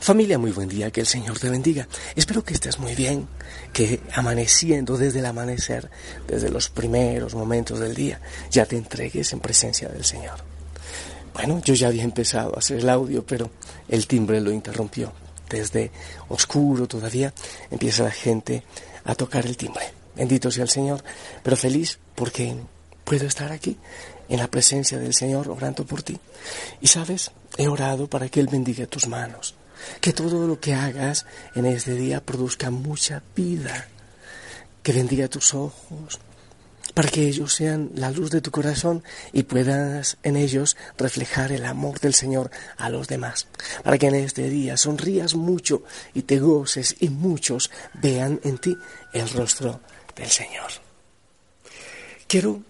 Familia, muy buen día, que el Señor te bendiga. Espero que estés muy bien, que amaneciendo desde el amanecer, desde los primeros momentos del día, ya te entregues en presencia del Señor. Bueno, yo ya había empezado a hacer el audio, pero el timbre lo interrumpió. Desde oscuro todavía empieza la gente a tocar el timbre. Bendito sea el Señor, pero feliz porque puedo estar aquí en la presencia del Señor orando por ti. Y sabes, he orado para que Él bendiga tus manos, que todo lo que hagas en este día produzca mucha vida, que bendiga tus ojos, para que ellos sean la luz de tu corazón y puedas en ellos reflejar el amor del Señor a los demás, para que en este día sonrías mucho y te goces y muchos vean en ti el rostro del Señor. Quiero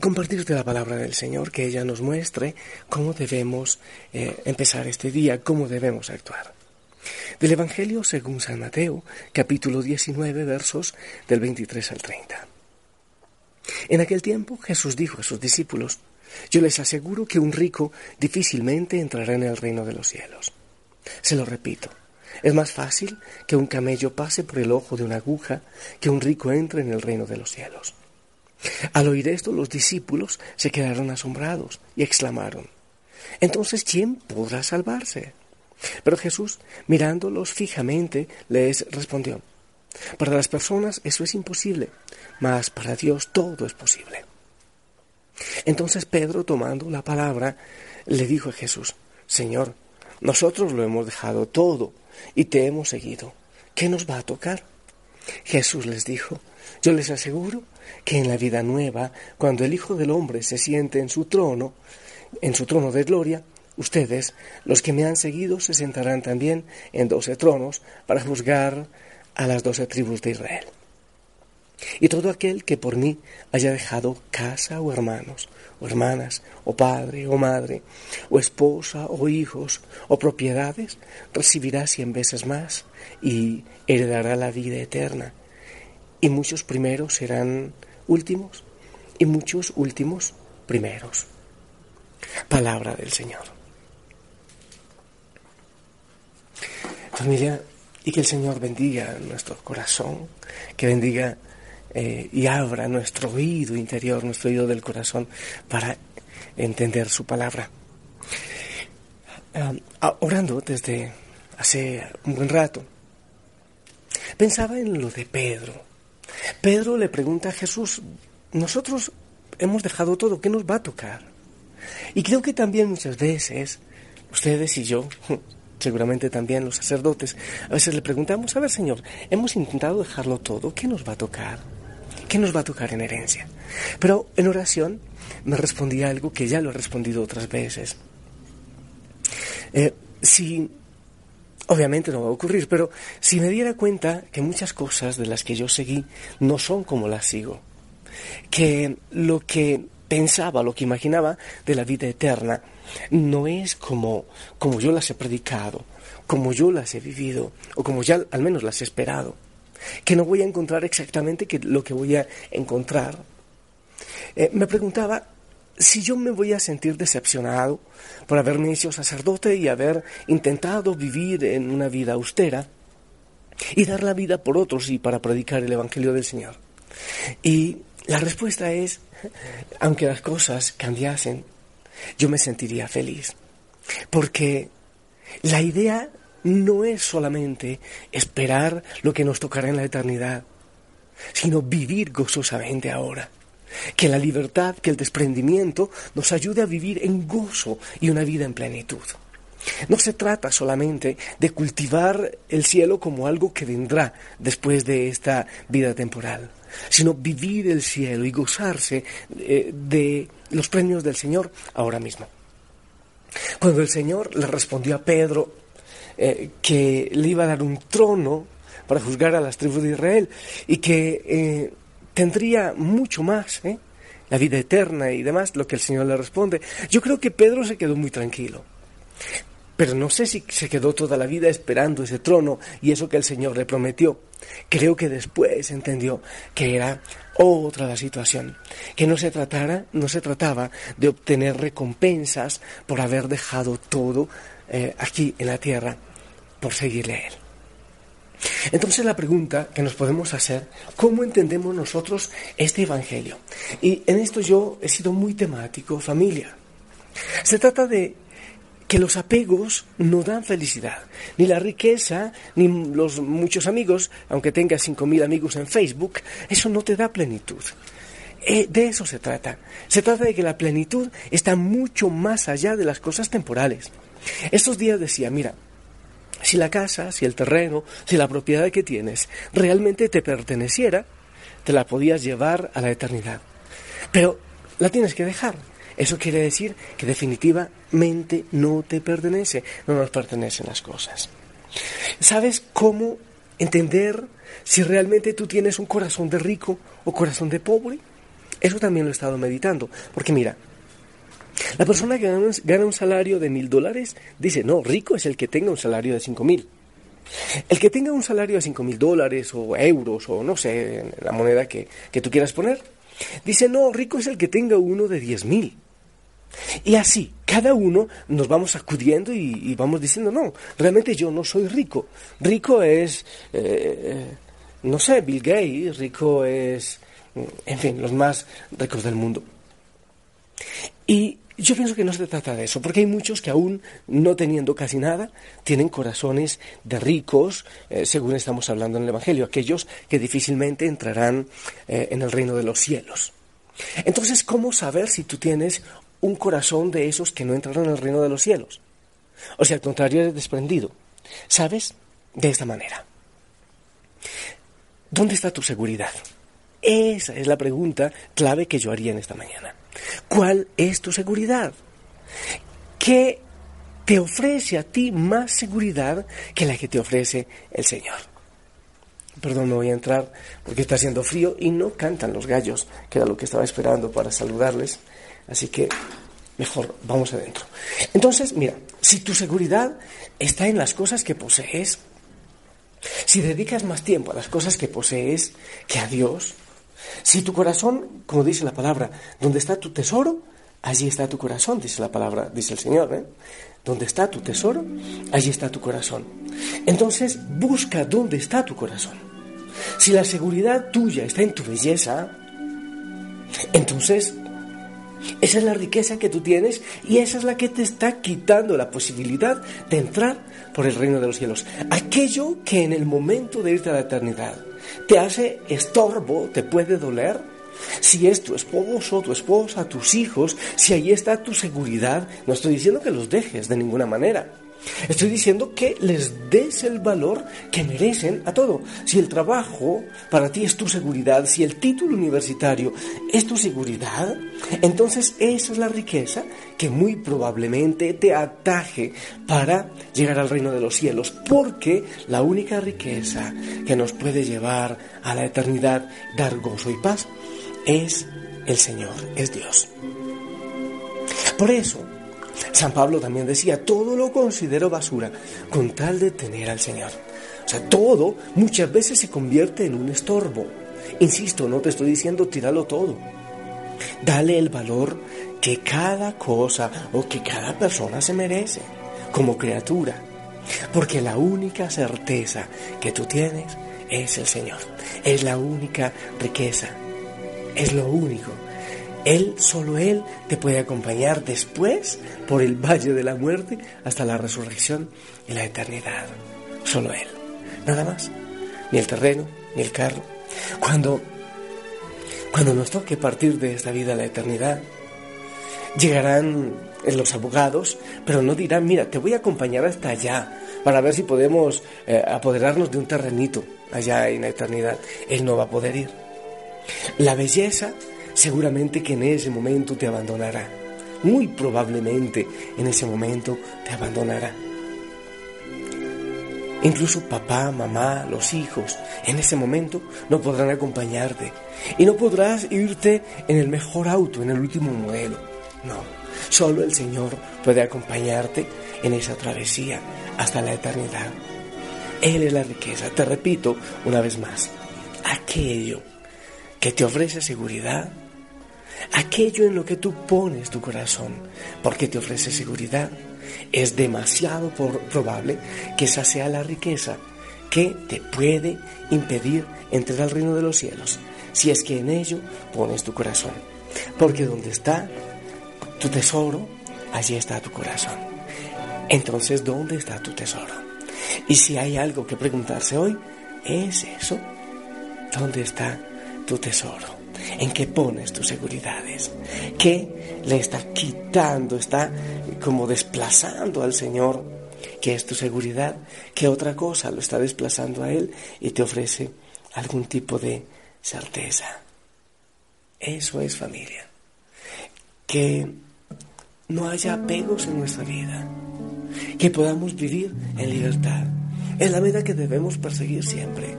compartirte la palabra del Señor, que ella nos muestre cómo debemos eh, empezar este día, cómo debemos actuar. Del Evangelio según San Mateo, capítulo 19, versos del 23 al 30. En aquel tiempo Jesús dijo a sus discípulos, yo les aseguro que un rico difícilmente entrará en el reino de los cielos. Se lo repito, es más fácil que un camello pase por el ojo de una aguja que un rico entre en el reino de los cielos. Al oír esto, los discípulos se quedaron asombrados y exclamaron, Entonces, ¿quién podrá salvarse? Pero Jesús, mirándolos fijamente, les respondió, Para las personas eso es imposible, mas para Dios todo es posible. Entonces Pedro, tomando la palabra, le dijo a Jesús, Señor, nosotros lo hemos dejado todo y te hemos seguido. ¿Qué nos va a tocar? Jesús les dijo, yo les aseguro que en la vida nueva, cuando el Hijo del Hombre se siente en su trono, en su trono de gloria, ustedes, los que me han seguido, se sentarán también en doce tronos para juzgar a las doce tribus de Israel. Y todo aquel que por mí haya dejado casa o hermanos, o hermanas, o padre o madre, o esposa o hijos, o propiedades, recibirá cien veces más y heredará la vida eterna y muchos primeros serán últimos y muchos últimos primeros. Palabra del Señor. Familia, y que el Señor bendiga nuestro corazón, que bendiga eh, y abra nuestro oído interior, nuestro oído del corazón, para entender su palabra. Orando desde hace un buen rato, pensaba en lo de Pedro Pedro le pregunta a Jesús, nosotros hemos dejado todo, ¿qué nos va a tocar? Y creo que también muchas veces, ustedes y yo, seguramente también los sacerdotes, a veces le preguntamos, a ver Señor, hemos intentado dejarlo todo, ¿qué nos va a tocar? ¿Qué nos va a tocar en herencia? Pero en oración me respondía algo que ya lo he respondido otras veces. Eh, si Obviamente no va a ocurrir, pero si me diera cuenta que muchas cosas de las que yo seguí no son como las sigo, que lo que pensaba, lo que imaginaba de la vida eterna no es como, como yo las he predicado, como yo las he vivido, o como ya al menos las he esperado, que no voy a encontrar exactamente lo que voy a encontrar. Eh, me preguntaba si yo me voy a sentir decepcionado por haberme hecho sacerdote y haber intentado vivir en una vida austera y dar la vida por otros y para predicar el Evangelio del Señor. Y la respuesta es, aunque las cosas cambiasen, yo me sentiría feliz, porque la idea no es solamente esperar lo que nos tocará en la eternidad, sino vivir gozosamente ahora. Que la libertad, que el desprendimiento nos ayude a vivir en gozo y una vida en plenitud. No se trata solamente de cultivar el cielo como algo que vendrá después de esta vida temporal, sino vivir el cielo y gozarse eh, de los premios del Señor ahora mismo. Cuando el Señor le respondió a Pedro eh, que le iba a dar un trono para juzgar a las tribus de Israel y que eh, tendría mucho más, ¿eh? la vida eterna y demás, lo que el Señor le responde. Yo creo que Pedro se quedó muy tranquilo. Pero no sé si se quedó toda la vida esperando ese trono y eso que el Señor le prometió. Creo que después entendió que era otra la situación, que no se tratara, no se trataba de obtener recompensas por haber dejado todo aquí en la tierra por seguirle a él. Entonces la pregunta que nos podemos hacer, ¿cómo entendemos nosotros este Evangelio? Y en esto yo he sido muy temático, familia. Se trata de que los apegos no dan felicidad. Ni la riqueza, ni los muchos amigos, aunque tengas 5.000 amigos en Facebook, eso no te da plenitud. Eh, de eso se trata. Se trata de que la plenitud está mucho más allá de las cosas temporales. Estos días decía, mira, si la casa, si el terreno, si la propiedad que tienes realmente te perteneciera, te la podías llevar a la eternidad. Pero la tienes que dejar. Eso quiere decir que definitivamente no te pertenece, no nos pertenecen las cosas. ¿Sabes cómo entender si realmente tú tienes un corazón de rico o corazón de pobre? Eso también lo he estado meditando, porque mira, la persona que gana un salario de mil dólares dice, no, rico es el que tenga un salario de cinco mil. El que tenga un salario de cinco mil dólares o euros o no sé, la moneda que, que tú quieras poner, dice, no, rico es el que tenga uno de diez mil. Y así, cada uno nos vamos acudiendo y, vamos diciendo, no, realmente yo no soy rico. Rico es, eh, no sé, Bill Gates, rico es, en fin, los más ricos del mundo. Y yo pienso que no se trata de eso, porque hay muchos que aún no teniendo casi nada, tienen corazones de ricos, eh, según estamos hablando en el Evangelio, aquellos que difícilmente entrarán eh, en el reino de los cielos. Entonces, ¿cómo saber si tú tienes un corazón de esos que no entraron en el reino de los cielos. O sea, al contrario, eres desprendido. ¿Sabes? De esta manera. ¿Dónde está tu seguridad? Esa es la pregunta clave que yo haría en esta mañana. ¿Cuál es tu seguridad? ¿Qué te ofrece a ti más seguridad que la que te ofrece el Señor? Perdón, me voy a entrar porque está haciendo frío y no cantan los gallos, que era lo que estaba esperando para saludarles. Así que mejor vamos adentro. Entonces, mira, si tu seguridad está en las cosas que posees, si dedicas más tiempo a las cosas que posees que a Dios, si tu corazón, como dice la palabra, donde está tu tesoro, allí está tu corazón, dice la palabra, dice el Señor, ¿eh? Donde está tu tesoro, allí está tu corazón. Entonces, busca dónde está tu corazón. Si la seguridad tuya está en tu belleza, entonces esa es la riqueza que tú tienes y esa es la que te está quitando la posibilidad de entrar por el reino de los cielos. Aquello que en el momento de irte a la eternidad te hace estorbo, te puede doler. Si es tu esposo, tu esposa, tus hijos, si ahí está tu seguridad, no estoy diciendo que los dejes de ninguna manera. Estoy diciendo que les des el valor que merecen a todo. Si el trabajo para ti es tu seguridad, si el título universitario es tu seguridad, entonces esa es la riqueza que muy probablemente te ataje para llegar al reino de los cielos, porque la única riqueza que nos puede llevar a la eternidad, dar gozo y paz, es el Señor, es Dios. Por eso, San Pablo también decía, todo lo considero basura con tal de tener al Señor. O sea, todo muchas veces se convierte en un estorbo. Insisto, no te estoy diciendo tíralo todo. Dale el valor que cada cosa o que cada persona se merece como criatura. Porque la única certeza que tú tienes es el Señor. Es la única riqueza. Es lo único él, solo Él, te puede acompañar después por el valle de la muerte hasta la resurrección y la eternidad. Solo Él. Nada más. Ni el terreno, ni el carro. Cuando, cuando nos toque partir de esta vida a la eternidad, llegarán los abogados, pero no dirán, mira, te voy a acompañar hasta allá para ver si podemos eh, apoderarnos de un terrenito allá en la eternidad. Él no va a poder ir. La belleza seguramente que en ese momento te abandonará. muy probablemente en ese momento te abandonará. Incluso papá, mamá, los hijos, en ese momento no podrán acompañarte y no podrás irte en el mejor auto, en el último modelo. No, solo el Señor puede acompañarte en esa travesía hasta la eternidad. Él es la riqueza, te repito una vez más, aquello que te ofrece seguridad, aquello en lo que tú pones tu corazón, porque te ofrece seguridad, es demasiado probable que esa sea la riqueza que te puede impedir entrar al reino de los cielos, si es que en ello pones tu corazón. Porque donde está tu tesoro, allí está tu corazón. Entonces, ¿dónde está tu tesoro? Y si hay algo que preguntarse hoy, es eso. ¿Dónde está tu tesoro? ¿En qué pones tus seguridades? ¿Qué le está quitando, está como desplazando al Señor? ¿Qué es tu seguridad? ¿Qué otra cosa lo está desplazando a Él y te ofrece algún tipo de certeza? Eso es familia. Que no haya apegos en nuestra vida. Que podamos vivir en libertad. Es la meta que debemos perseguir siempre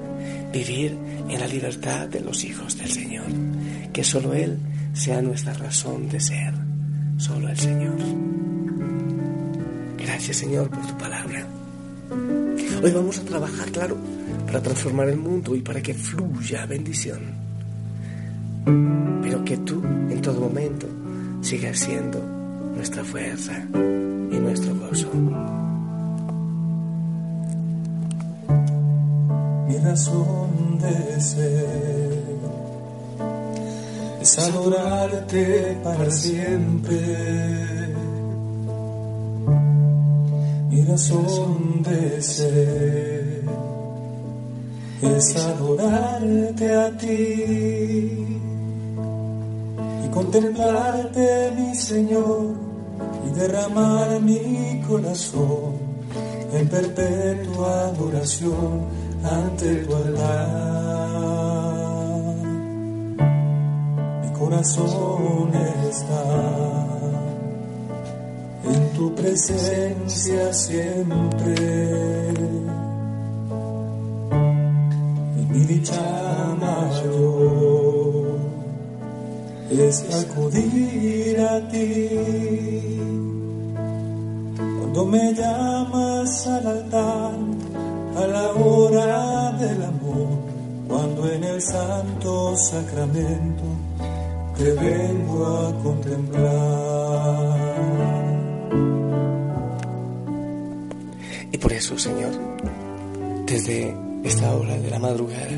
vivir en la libertad de los hijos del Señor. Que solo Él sea nuestra razón de ser, solo el Señor. Gracias Señor por tu palabra. Hoy vamos a trabajar, claro, para transformar el mundo y para que fluya bendición. Pero que tú en todo momento sigas siendo nuestra fuerza y nuestro gozo. mi razón de ser es adorarte para siempre. Mi razón de ser es adorarte a ti y contemplarte, mi Señor, derramar mi corazón en perpetua adoración ante tu altar. Mi corazón está en tu presencia siempre. Y mi dicha mayor es acudir a ti. Me llamas al altar, a la hora del amor, cuando en el santo sacramento te vengo a contemplar. Y por eso, Señor, desde esta hora de la madrugada,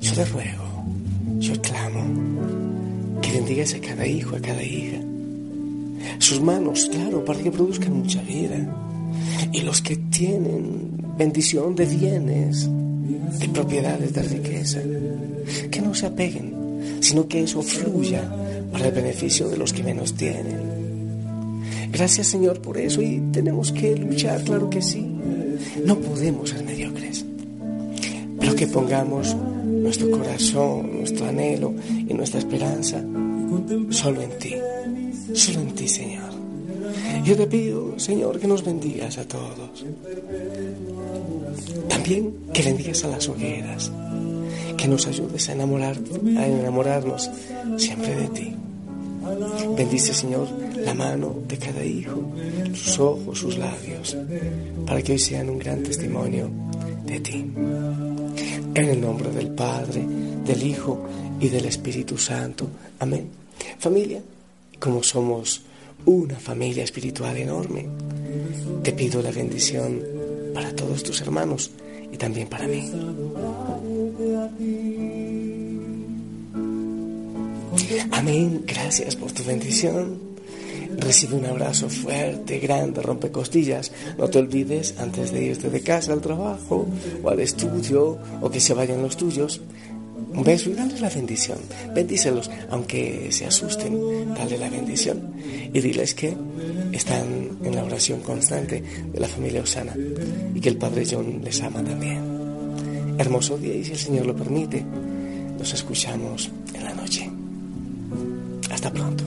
yo te ruego, yo clamo, que bendigas a cada hijo, a cada hija. Sus manos, claro, para que produzcan mucha vida. Y los que tienen bendición de bienes, de propiedades, de riqueza. Que no se apeguen, sino que eso fluya para el beneficio de los que menos tienen. Gracias Señor por eso y tenemos que luchar, claro que sí. No podemos ser mediocres, pero que pongamos nuestro corazón, nuestro anhelo y nuestra esperanza solo en ti, solo en ti Señor. Yo te pido, Señor, que nos bendigas a todos. También que bendigas a las hogueras, que nos ayudes a, enamorar, a enamorarnos siempre de ti. Bendice, Señor, la mano de cada hijo, sus ojos, sus labios, para que hoy sean un gran testimonio de ti. En el nombre del Padre, del Hijo y del Espíritu Santo. Amén. Familia, como somos una familia espiritual enorme, te pido la bendición para todos tus hermanos y también para mí. Amén, gracias por tu bendición. Recibe un abrazo fuerte, grande, rompe costillas. No te olvides antes de irte de casa al trabajo o al estudio o que se vayan los tuyos. Un beso y dale la bendición. Bendícelos, aunque se asusten, dale la bendición y diles que están en la oración constante de la familia Osana y que el Padre John les ama también. Hermoso día y si el Señor lo permite, nos escuchamos en la noche. Hasta pronto.